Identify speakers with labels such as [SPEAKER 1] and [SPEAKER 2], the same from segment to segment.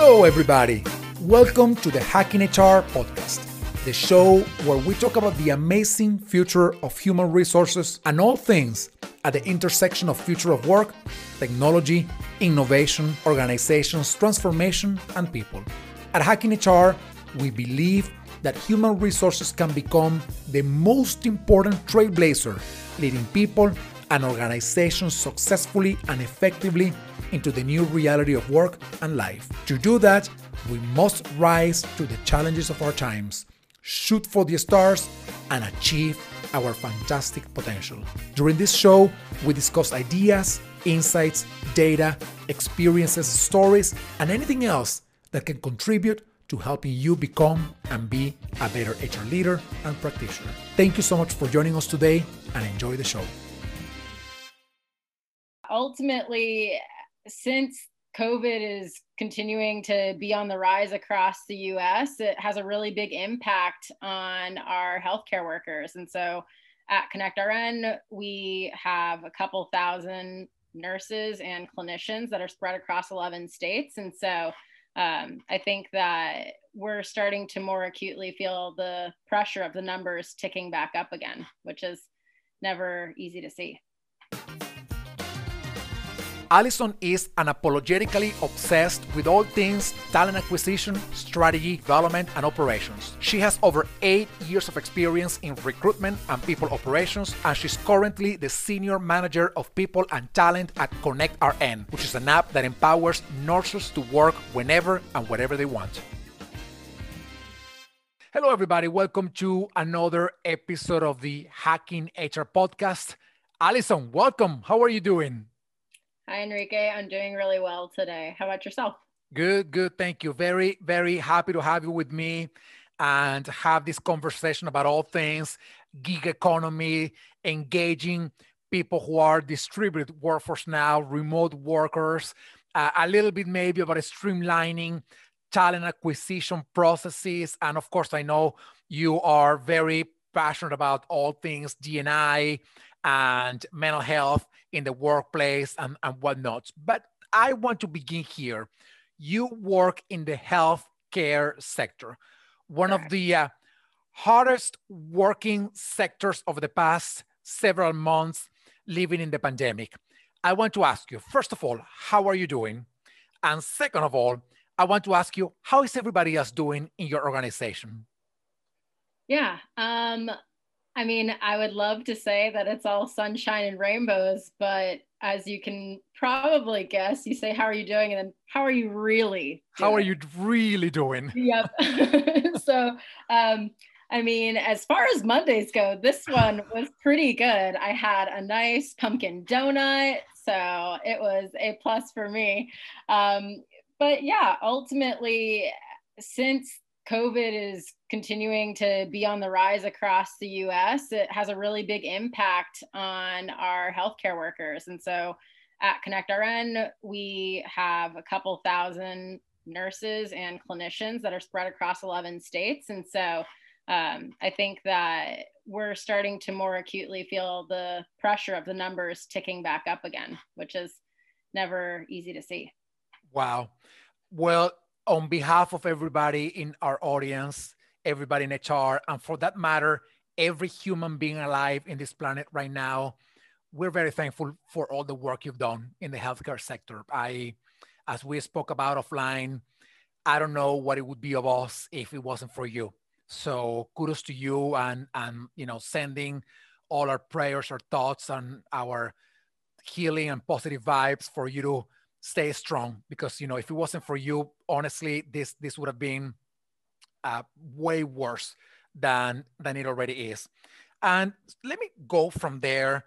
[SPEAKER 1] Hello, everybody. Welcome to the Hacking HR podcast, the show where we talk about the amazing future of human resources and all things at the intersection of future of work, technology, innovation, organizations, transformation, and people. At Hacking HR, we believe that human resources can become the most important trailblazer, leading people and organizations successfully and effectively into the new reality of work and life. To do that, we must rise to the challenges of our times, shoot for the stars, and achieve our fantastic potential. During this show, we discuss ideas, insights, data, experiences, stories, and anything else that can contribute to helping you become and be a better HR leader and practitioner. Thank you so much for joining us today and enjoy the show.
[SPEAKER 2] Ultimately, since COVID is continuing to be on the rise across the US, it has a really big impact on our healthcare workers. And so at ConnectRN, we have a couple thousand nurses and clinicians that are spread across 11 states. And so um, I think that we're starting to more acutely feel the pressure of the numbers ticking back up again, which is never easy to see.
[SPEAKER 1] Allison is unapologetically obsessed with all things talent acquisition, strategy, development, and operations. She has over eight years of experience in recruitment and people operations, and she's currently the senior manager of people and talent at ConnectRN, which is an app that empowers nurses to work whenever and wherever they want. Hello, everybody. Welcome to another episode of the Hacking HR podcast. Allison, welcome. How are you doing?
[SPEAKER 2] Hi, Enrique. I'm doing really well today. How about yourself?
[SPEAKER 1] Good, good. Thank you. Very, very happy to have you with me and have this conversation about all things gig economy, engaging people who are distributed workforce now, remote workers, uh, a little bit maybe about streamlining talent acquisition processes. And of course, I know you are very passionate about all things DNI and mental health in the workplace and, and whatnot. But I want to begin here. You work in the healthcare sector, one of the uh, hardest working sectors of the past several months living in the pandemic. I want to ask you, first of all, how are you doing? And second of all, I want to ask you, how is everybody else doing in your organization?
[SPEAKER 2] Yeah, um, I mean, I would love to say that it's all sunshine and rainbows, but as you can probably guess, you say, How are you doing? And then, How are you really?
[SPEAKER 1] Doing? How are you really doing?
[SPEAKER 2] Yep. so, um, I mean, as far as Mondays go, this one was pretty good. I had a nice pumpkin donut, so it was a plus for me. Um, but yeah, ultimately, since COVID is continuing to be on the rise across the US, it has a really big impact on our healthcare workers. And so at ConnectRN, we have a couple thousand nurses and clinicians that are spread across 11 states. And so um, I think that we're starting to more acutely feel the pressure of the numbers ticking back up again, which is never easy to see.
[SPEAKER 1] Wow. Well, on behalf of everybody in our audience, everybody in HR, and for that matter, every human being alive in this planet right now, we're very thankful for all the work you've done in the healthcare sector. I, as we spoke about offline, I don't know what it would be of us if it wasn't for you. So kudos to you and and you know sending all our prayers, our thoughts, and our healing and positive vibes for you to stay strong because you know if it wasn't for you honestly this this would have been uh, way worse than than it already is and let me go from there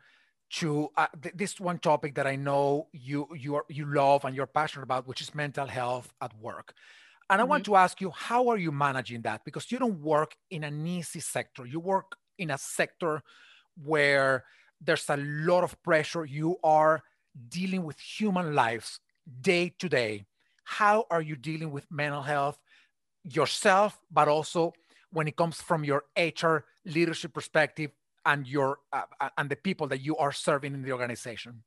[SPEAKER 1] to uh, th- this one topic that i know you you are you love and you're passionate about which is mental health at work and mm-hmm. i want mm-hmm. to ask you how are you managing that because you don't work in an easy sector you work in a sector where there's a lot of pressure you are dealing with human lives day to day. How are you dealing with mental health yourself, but also when it comes from your HR leadership perspective and your uh, uh, and the people that you are serving in the organization?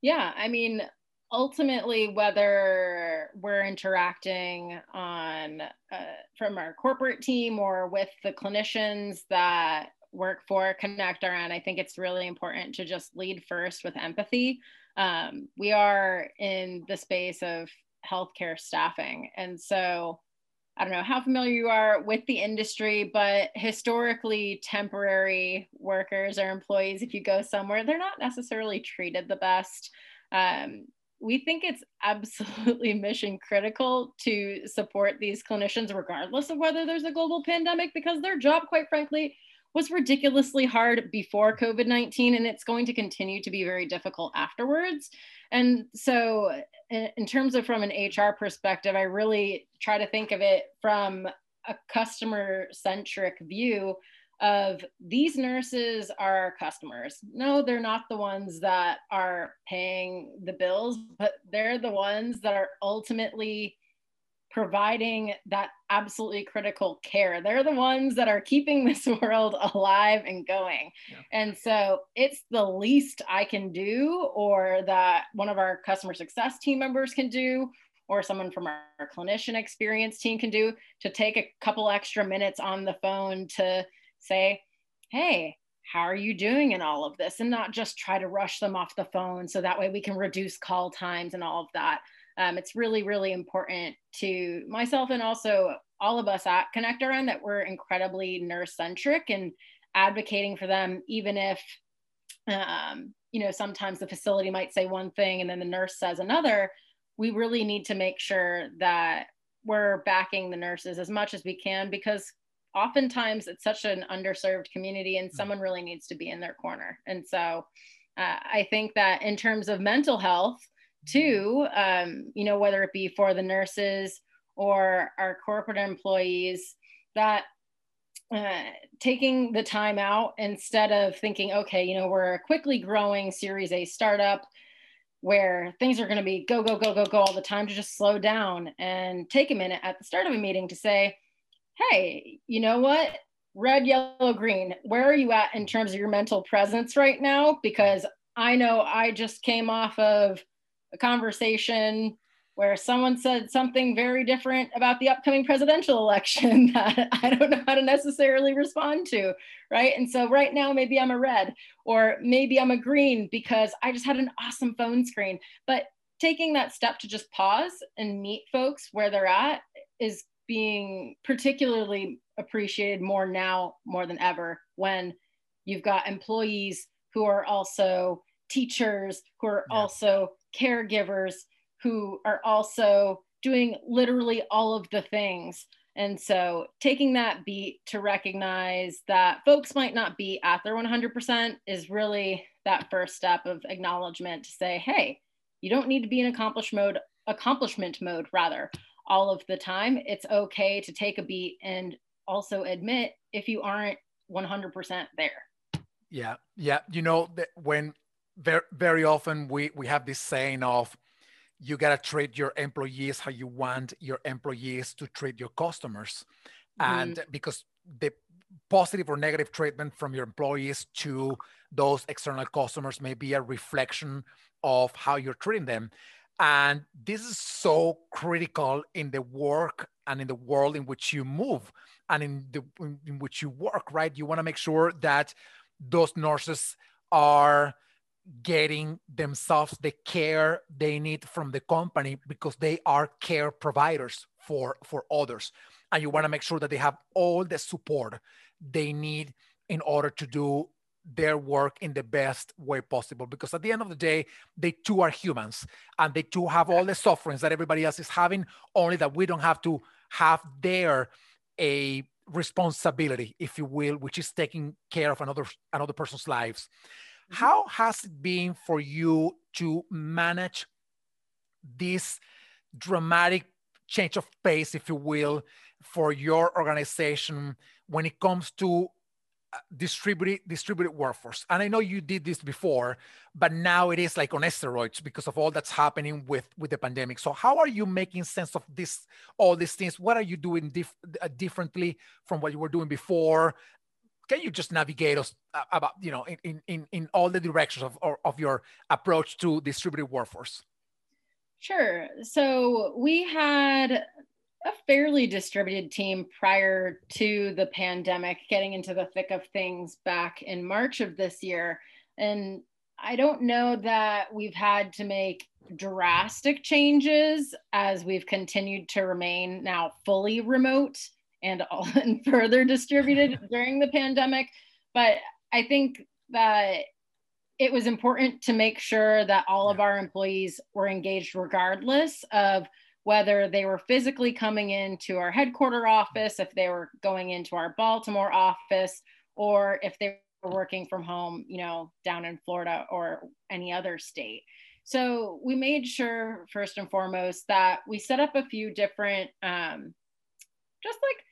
[SPEAKER 2] Yeah, I mean, ultimately, whether we're interacting on uh, from our corporate team or with the clinicians that work for Connect RN, I think it's really important to just lead first with empathy. Um, we are in the space of healthcare staffing. And so I don't know how familiar you are with the industry, but historically, temporary workers or employees, if you go somewhere, they're not necessarily treated the best. Um, we think it's absolutely mission critical to support these clinicians, regardless of whether there's a global pandemic, because their job, quite frankly, was ridiculously hard before COVID 19, and it's going to continue to be very difficult afterwards. And so, in, terms of from an HR perspective, I really try to think of it from a customer centric view of these nurses are customers. No, they're not the ones that are paying the bills, but they're the ones that are ultimately providing that absolutely critical care. They're the ones that are keeping this world alive and going. Yeah. And so it's the least I can do, or that one of our customer success team members can do, or someone from our clinician experience team can do to take a couple extra minutes on the phone to say, hey, how are you doing in all of this? And not just try to rush them off the phone so that way we can reduce call times and all of that um, it's really, really important to myself and also all of us at Connect that we're incredibly nurse centric and advocating for them, even if, um, you know, sometimes the facility might say one thing and then the nurse says another. We really need to make sure that we're backing the nurses as much as we can because oftentimes it's such an underserved community and mm. someone really needs to be in their corner. And so uh, I think that in terms of mental health, too, um, you know, whether it be for the nurses or our corporate employees, that uh, taking the time out instead of thinking, okay, you know, we're a quickly growing Series A startup where things are going to be go, go, go, go, go all the time to just slow down and take a minute at the start of a meeting to say, hey, you know what? Red, yellow, green, where are you at in terms of your mental presence right now? Because I know I just came off of a conversation where someone said something very different about the upcoming presidential election that I don't know how to necessarily respond to, right? And so right now, maybe I'm a red or maybe I'm a green because I just had an awesome phone screen. But taking that step to just pause and meet folks where they're at is being particularly appreciated more now more than ever when you've got employees who are also teachers who are yeah. also caregivers who are also doing literally all of the things. And so taking that beat to recognize that folks might not be at their 100% is really that first step of acknowledgement to say, hey, you don't need to be in accomplish mode, accomplishment mode rather, all of the time. It's okay to take a beat and also admit if you aren't 100% there.
[SPEAKER 1] Yeah. Yeah. You know, when very very often we we have this saying of you got to treat your employees how you want your employees to treat your customers. Mm-hmm. and because the positive or negative treatment from your employees to those external customers may be a reflection of how you're treating them. And this is so critical in the work and in the world in which you move and in the in which you work right? You want to make sure that those nurses are getting themselves the care they need from the company because they are care providers for for others and you want to make sure that they have all the support they need in order to do their work in the best way possible because at the end of the day they too are humans and they too have all the sufferings that everybody else is having only that we don't have to have their a responsibility if you will which is taking care of another another person's lives. How has it been for you to manage this dramatic change of pace, if you will, for your organization when it comes to uh, distributed distributed workforce? And i know you did this before but now it is like on steroids because of all that's happening with with the pandemic. So how are you making sense of this all these things? What are you doing dif- uh, differently from what you were doing before can you just navigate us uh, about you know in in in all the directions of of your approach to distributed workforce
[SPEAKER 2] Sure. So we had a fairly distributed team prior to the pandemic, getting into the thick of things back in March of this year. And I don't know that we've had to make drastic changes as we've continued to remain now fully remote and all and further distributed during the pandemic. But I think that it was important to make sure that all of our employees were engaged regardless of whether they were physically coming into our headquarter office, if they were going into our Baltimore office, or if they were working from home, you know, down in Florida or any other state. So we made sure, first and foremost, that we set up a few different, um, just like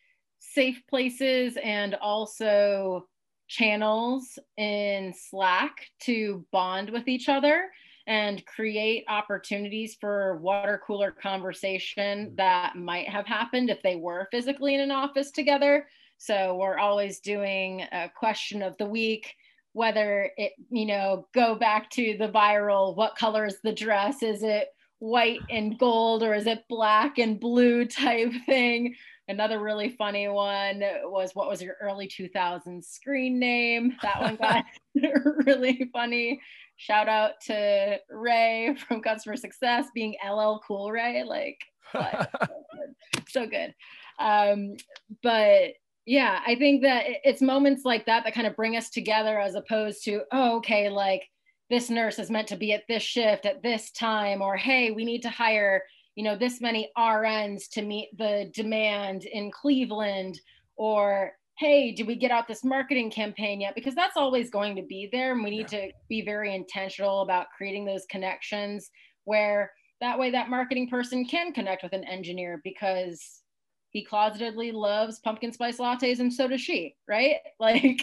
[SPEAKER 2] safe places and also channels in Slack to bond with each other and create opportunities for water cooler conversation mm-hmm. that might have happened if they were physically in an office together. So we're always doing a question of the week, whether it, you know, go back to the viral, what color is the dress? Is it white and gold or is it black and blue type thing? Another really funny one was what was your early 2000s screen name? That one got really funny. Shout out to Ray from Customer Success being LL Cool Ray. Like, so good. Um, but yeah, I think that it's moments like that that kind of bring us together as opposed to, oh, okay, like this nurse is meant to be at this shift at this time, or hey, we need to hire you know this many rns to meet the demand in cleveland or hey did we get out this marketing campaign yet? Because that's always going to be there and we need yeah. to be very intentional about creating those connections where that way that marketing person can connect with an engineer because he closetedly loves pumpkin spice lattes and so does she right? Like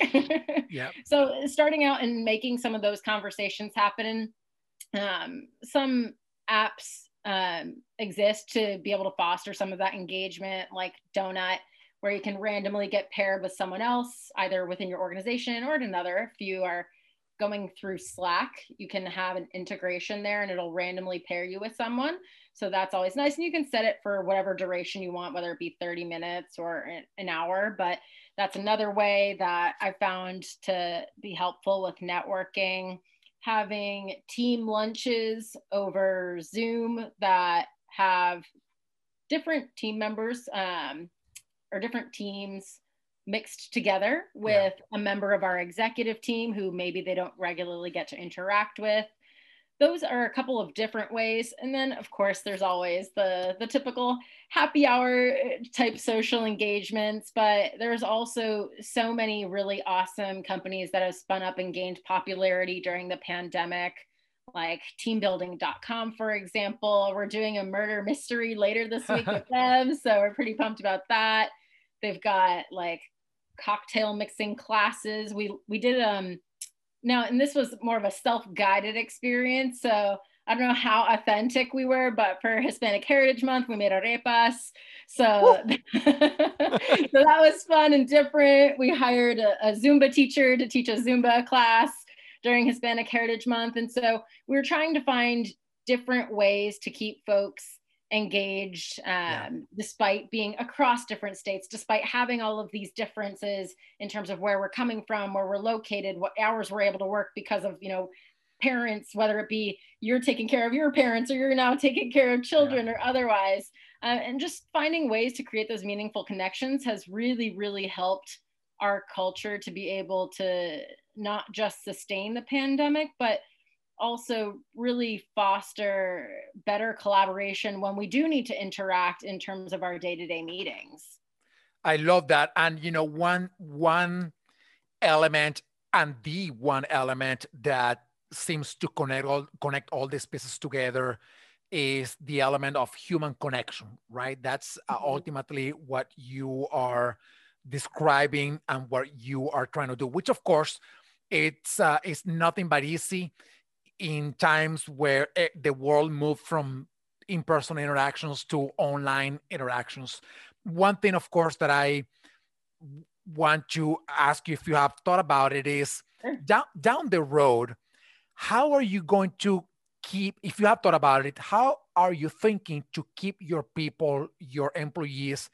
[SPEAKER 2] yeah. so starting out and making some of those conversations happen um, some apps um, exist to be able to foster some of that engagement, like Donut, where you can randomly get paired with someone else, either within your organization or another. If you are going through Slack, you can have an integration there and it'll randomly pair you with someone. So that's always nice. And you can set it for whatever duration you want, whether it be 30 minutes or an hour. But that's another way that I found to be helpful with networking having team lunches over Zoom that have different team members um, or different teams mixed together with yeah. a member of our executive team who maybe they don't regularly get to interact with those are a couple of different ways. And then of course there's always the the typical happy hour uh, type social engagements but there's also so many really awesome companies that have spun up and gained popularity during the pandemic like teambuilding.com for example. We're doing a murder mystery later this week with them so we're pretty pumped about that. They've got like cocktail mixing classes. We we did um now, and this was more of a self-guided experience. So I don't know how authentic we were, but for Hispanic Heritage Month, we made arepas. So, so that was fun and different. We hired a, a, Zumba teacher to teach a Zumba class during Hispanic Heritage Month. And so we were trying to find different ways to keep folks engaged um, yeah. despite being across different states despite having all of these differences in terms of where we're coming from where we're located what hours we're able to work because of you know parents whether it be you're taking care of your parents or you're now taking care of children yeah. or otherwise uh, and just finding ways to create those meaningful connections has really really helped our culture to be able to not just sustain the pandemic but also really foster better collaboration when we do need to interact in terms of our day-to-day meetings.
[SPEAKER 1] I love that. And you know one one element and the one element that seems to connect all connect all these pieces together is the element of human connection right? That's uh, mm-hmm. ultimately what you are describing and what you are trying to do which of course it's uh, it's nothing but easy in times where eh, the world moved from in-person interactions to online interactions. One thing, of course, that I want to ask you if you have thought about it is down down the road, how are you going to keep? If you have thought about it, how are you thinking to keep your people, your employees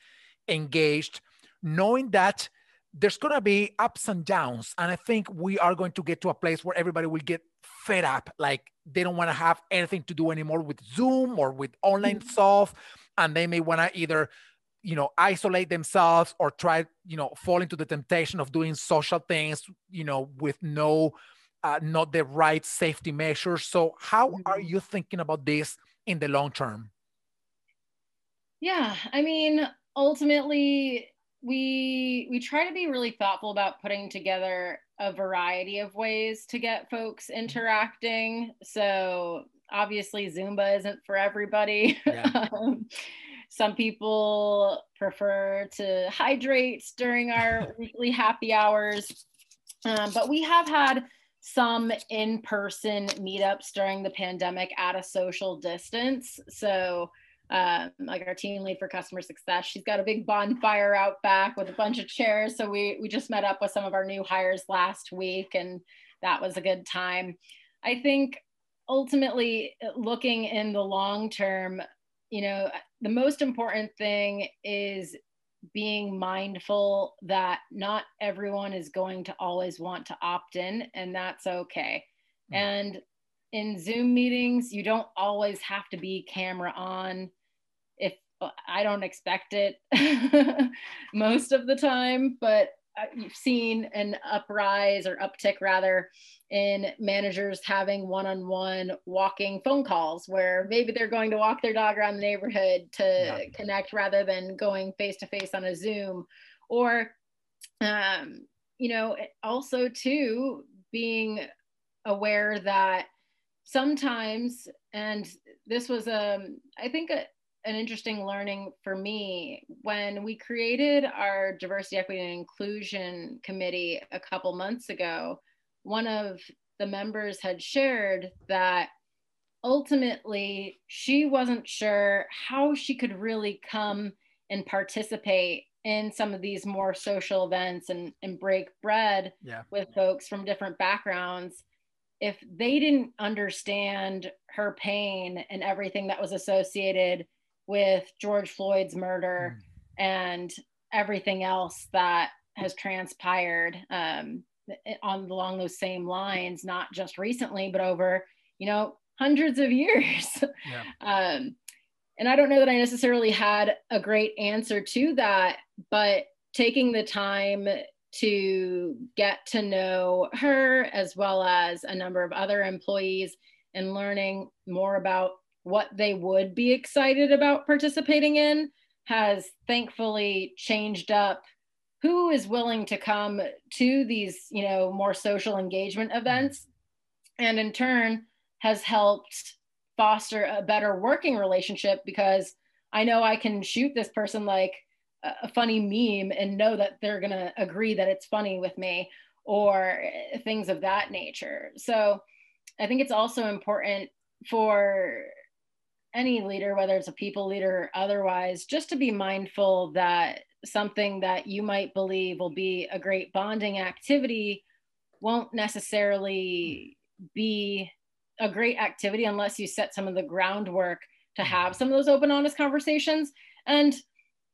[SPEAKER 1] engaged, knowing that there's going to be ups and downs. And I think we are going to get to a place where everybody will get fed up. Like they don't want to have anything to do anymore with Zoom or with online mm-hmm. stuff. And they may want to either, you know, isolate themselves or try, you know, fall into the temptation of doing social things, you know, with no, uh, not the right safety measures. So, how mm-hmm. are you thinking about this in the long term?
[SPEAKER 2] Yeah, I mean, ultimately, we we try to be really thoughtful about putting together a variety of ways to get folks mm-hmm. interacting. So obviously Zumba isn't for everybody. Yeah. um, some people prefer to hydrate during our weekly happy hours. Um, but we have had some in-person meetups during the pandemic at a social distance. So um, like our team lead for customer success. She's got a big bonfire out back with a bunch of chairs. So we we just met up with some of our new hires last week, and that was a good time. I think ultimately, looking in the long term, you know, the most important thing is being mindful that not everyone is going to always want to opt in, and that's okay. Mm-hmm. And in Zoom meetings, you don't always have to be camera on If I don't expect it most of the time, but uh, you've seen an uprise or uptick rather in managers having one-on-one walking phone calls where maybe they're going to walk their dog around the neighborhood to yeah. connect rather than going face to face on a zoom or um, you know also too being aware that sometimes and this was um i think a, an interesting learning for me when we created our diversity equity and inclusion committee a couple months ago one of the members had shared that ultimately she wasn't sure how she could really come and participate in some of these more social events and, and break bread yeah. with folks from different backgrounds if they didn't understand her pain and everything that was associated with George Floyd's murder mm. and everything else that has transpired um, on along those same lines, not just recently, but over you know hundreds of years. Yeah. um, and I don't know that I necessarily had a great answer to that, but taking the time to get to know her as well as a number of other employees and learning more about what they would be excited about participating in has thankfully changed up who is willing to come to these you know more social engagement mm-hmm. events and in turn has helped foster a better working relationship because i know i can shoot this person like a funny meme and know that they're going to agree that it's funny with me or things of that nature so i think it's also important for any leader, whether it's a people leader or otherwise, just to be mindful that something that you might believe will be a great bonding activity won't necessarily be a great activity unless you set some of the groundwork to have some of those open, honest conversations. And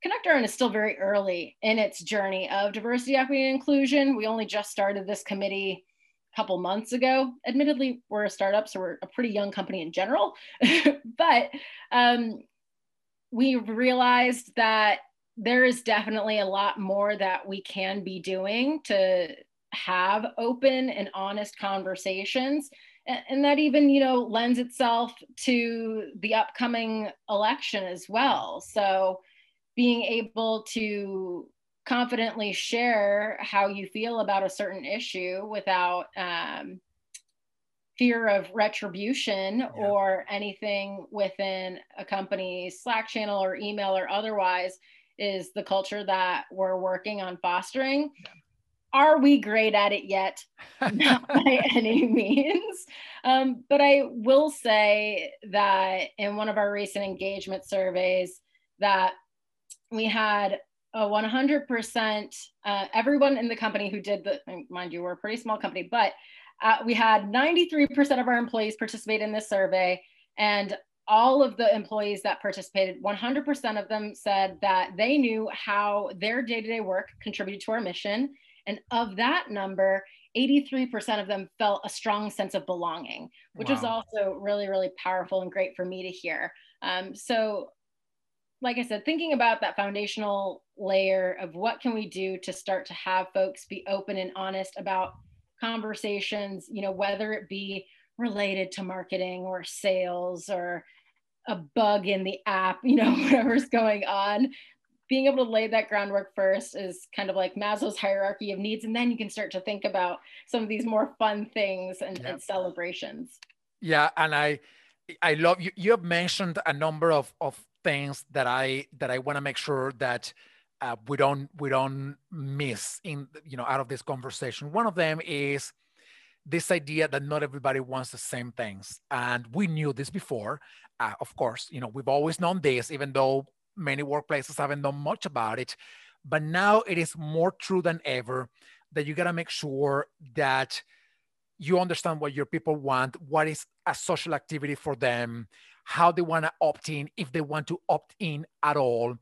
[SPEAKER 2] Connect is still very early in its journey of diversity, equity, and inclusion. We only just started this committee a couple months ago. Admittedly, we're a startup, so we're a pretty young company in general, but um, we realized that there is definitely a lot more that we can be doing to have open and honest conversations and that even you know lends itself to the upcoming election as well so being able to confidently share how you feel about a certain issue without um, fear of retribution yeah. or anything within a company's Slack channel or email or otherwise is the culture that we're working on fostering. Yeah. Are we great at it yet? Not by any means. Um, but I will say that in one of our recent engagement surveys, that we had a 100% uh, everyone in the company who did the mind you we're a pretty small company but uh, we had 93% of our employees participate in this survey and all of the employees that participated, 100% of them said that they knew how their day to day work contributed to our mission. And of that number, 83% of them felt a strong sense of belonging, which wow. was also really, really powerful and great for me to hear. Um, so, like I said, thinking about that foundational layer of what can we do to start to have folks be open and honest about conversations, you know, whether it be related to marketing or sales or a bug in the app, you know, whatever's going on. Being able to lay that groundwork first is kind of like Maslow's hierarchy of needs. And then you can start to think about some of these more fun things and, and celebrations.
[SPEAKER 1] Yeah. And I, I love you. You have mentioned a number of, of things that I, that I want to make sure that uh, we don't, we don't miss in, you know, out of this conversation. One of them is, this idea that not everybody wants the same things. And we knew this before. Uh, of course, you know, we've always known this, even though many workplaces haven't done much about it. But now it is more true than ever that you got to make sure that you understand what your people want, what is a social activity for them, how they want to opt in, if they want to opt in at all,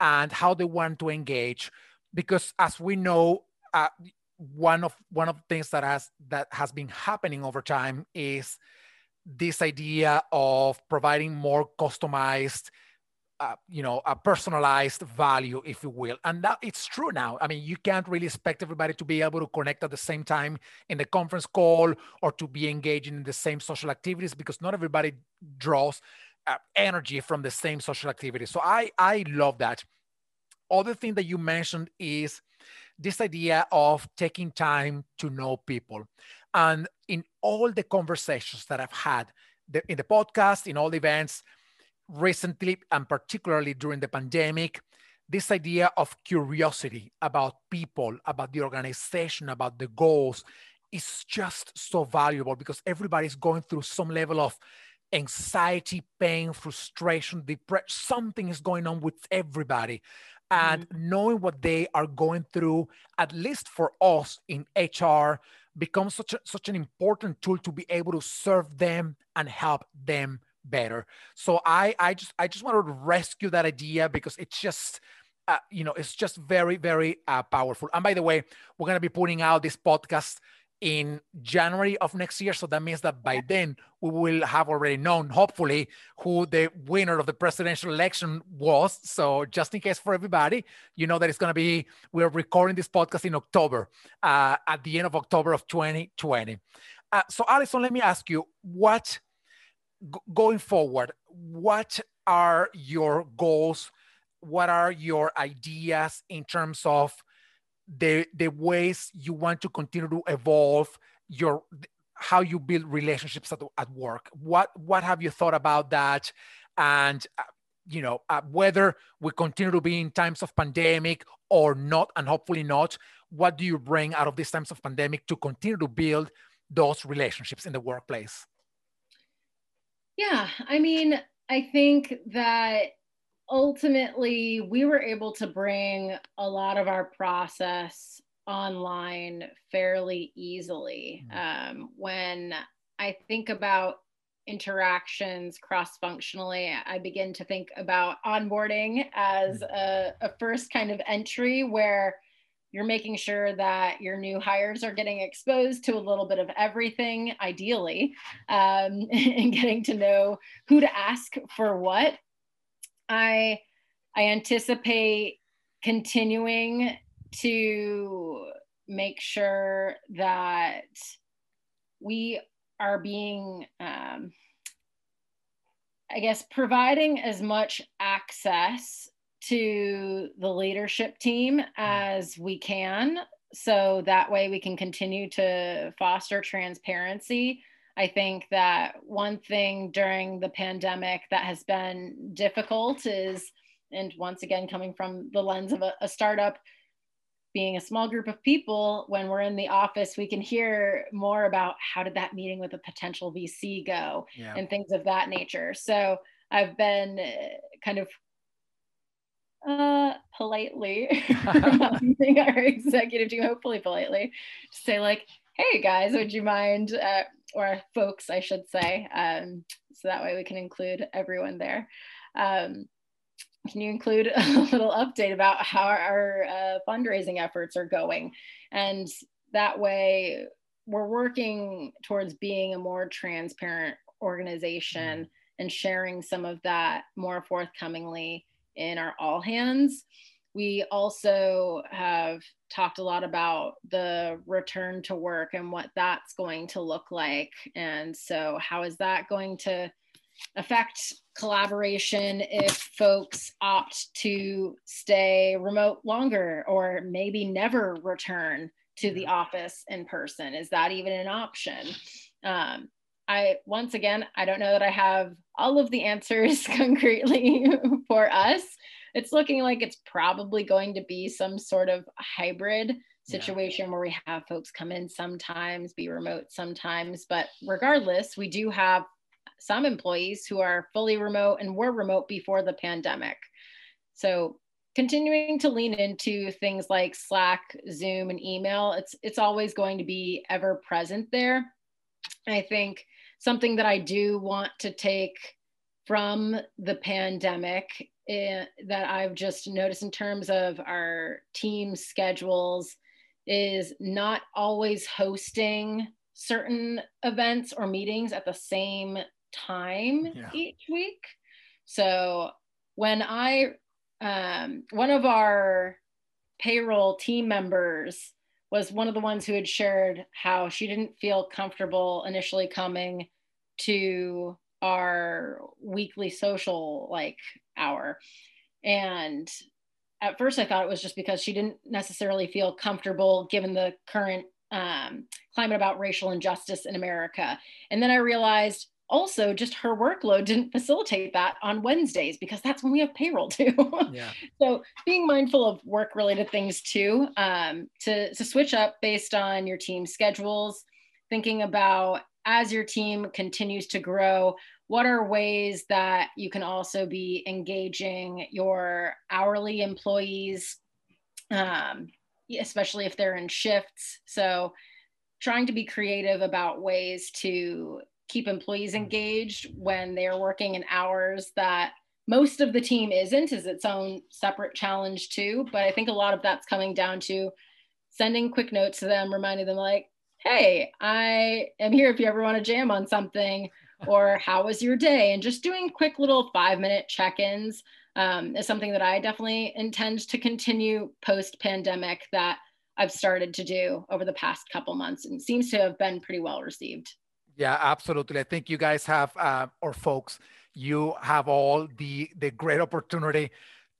[SPEAKER 1] and how they want to engage. Because as we know, uh, one of one of the things that has that has been happening over time is this idea of providing more customized you know a personalized value if you will. And that it's true now. I mean you can't really expect everybody to be able to connect at the same time in the conference call or to be engaging in the same social activities because not everybody draws uh, energy from the same social activities so i i love that. Other thing that you mentioned is this idea of taking time to know people. And in all the conversations that I've had the, in the podcast, in all the events recently, and particularly during the pandemic, this idea of curiosity about people, about the organization, about the goals is just so valuable because everybody's going through some level of anxiety, pain, frustration, depression. Something is going on with everybody and mm-hmm. knowing what they are going through at least for us in hr becomes such a, such an important tool to be able to serve them and help them better so i i just i just wanted to rescue that idea because it's just uh, you know it's just very very uh, powerful and by the way we're going to be putting out this podcast in January of next year. So that means that by then we will have already known, hopefully, who the winner of the presidential election was. So just in case for everybody, you know that it's going to be, we're recording this podcast in October, uh, at the end of October of 2020. Uh, so Allison, let me ask you, what, going forward, what are your goals? What are your ideas in terms of the the ways you want to continue to evolve your how you build relationships at, at work? What what have you thought about that? And uh, you know uh, whether we continue to be in times of pandemic or not and hopefully not what do you bring out of these times of pandemic to continue to build those relationships in the workplace
[SPEAKER 2] yeah i mean i think that ultimately we were able to bring a lot of our process online fairly easily mm. um, when i think about interactions cross functionally i begin to think about onboarding as mm. a, a first kind of entry where you're making sure that your new hires are getting exposed to a little bit of everything ideally um, and getting to know who to ask for what. I I anticipate continuing to make sure that we are being um, I guess providing as much access to the leadership team mm. as we can so that way we can continue to foster transparency I think that one thing during the pandemic that has been difficult is, and once again, coming from the lens of a, a startup, being a small group of people, when we're in the office, we can hear more about how did that meeting with a potential VC go yeah. and things of that nature. So I've been uh, kind of uh, politely reminding our executive team, hopefully politely, to say like, hey guys, would you mind uh, or folks, I should say. Um, so that way we can include everyone there. Um, can you include a little update about how our uh, fundraising efforts are going? And that way we're working towards being a more transparent organization mm-hmm. and sharing some of that more forthcomingly in our all hands. We also have talked a lot about the return to work and what that's going to look like. And so, how is that going to affect collaboration if folks opt to stay remote longer or maybe never return to the office in person? Is that even an option? Um, I once again, I don't know that I have all of the answers concretely for us. It's looking like it's probably going to be some sort of hybrid situation yeah. where we have folks come in sometimes, be remote sometimes. But regardless, we do have some employees who are fully remote and were remote before the pandemic. So continuing to lean into things like Slack, Zoom, and email, it's it's always going to be ever present there. I think something that I do want to take from the pandemic eh, that I've just noticed in terms of our team schedules is not always hosting certain events or meetings at the same time yeah. each week. So when I, um, one of our payroll team members was one of the ones who had shared how she didn't feel comfortable initially coming to our weekly social like hour. And at first I thought it was just because she didn't necessarily feel comfortable given the current um, climate about racial injustice in America. And then I realized also just her workload didn't facilitate that on Wednesdays because that's when we have payroll too. Yeah. so being mindful of work related things too, um, to, to switch up based on your team schedules, thinking about as your team continues to grow, what are ways that you can also be engaging your hourly employees, um, especially if they're in shifts. So trying to be creative about ways to keep employees mm. engaged when they're working in hours that most of the team isn't is its own separate challenge too. But i think a lot of that's coming down to sending quick notes to them reminding them like hey i am here if you ever want to jam on something or how was your day? And just doing quick little five minute check-ins um, is something that i definitely intend to continue post pandemic that i've started to do over the past couple months and seems to have been pretty well received
[SPEAKER 1] yeah, absolutely. I think you guys have, uh, or folks, you have all the the great opportunity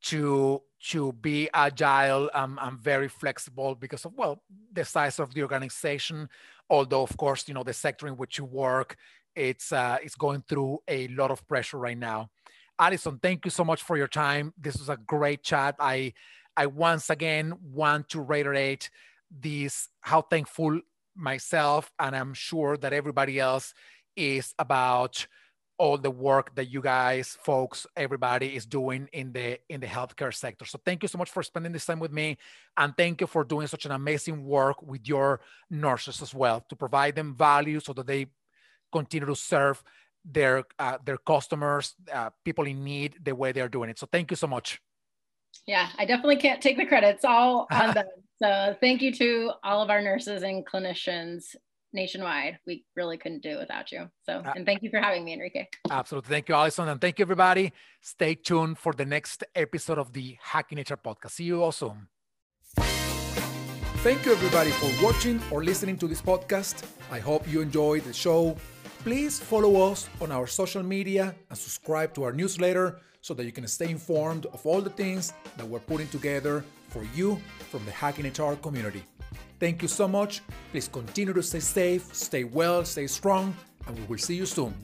[SPEAKER 1] to to be agile um, and very flexible because of well the size of the organization. Although of course you know the sector in which you work, it's uh, it's going through a lot of pressure right now. Allison, thank you so much for your time. This was a great chat. I I once again want to reiterate this how thankful myself, and I'm sure that everybody else is about all the work that you guys folks everybody is doing in the in the healthcare sector. So thank you so much for spending this time with me and thank you for doing such an amazing work with your nurses as well to provide them value so that they continue to serve their uh, their customers uh, people in need the way they're doing it. So thank you so much.
[SPEAKER 2] Yeah i definitely can't take the credits. All on them so thank you to all of our nurses and clinicians nationwide. We really couldn't do it without you. So, uh, and thank you for having me, Enrique.
[SPEAKER 1] Absolutely. Thank you, Allison. And thank you, everybody. Stay tuned for the next episode of the Hacking HR podcast. See you all soon. Thank you, everybody, for watching or listening to this podcast. I hope you enjoyed the show. Please follow us on our social media and subscribe to our newsletter so that you can stay informed of all the things that we're putting together for you from the Hacking HR community. Thank you so much. Please continue to stay safe, stay well, stay strong, and we will see you soon.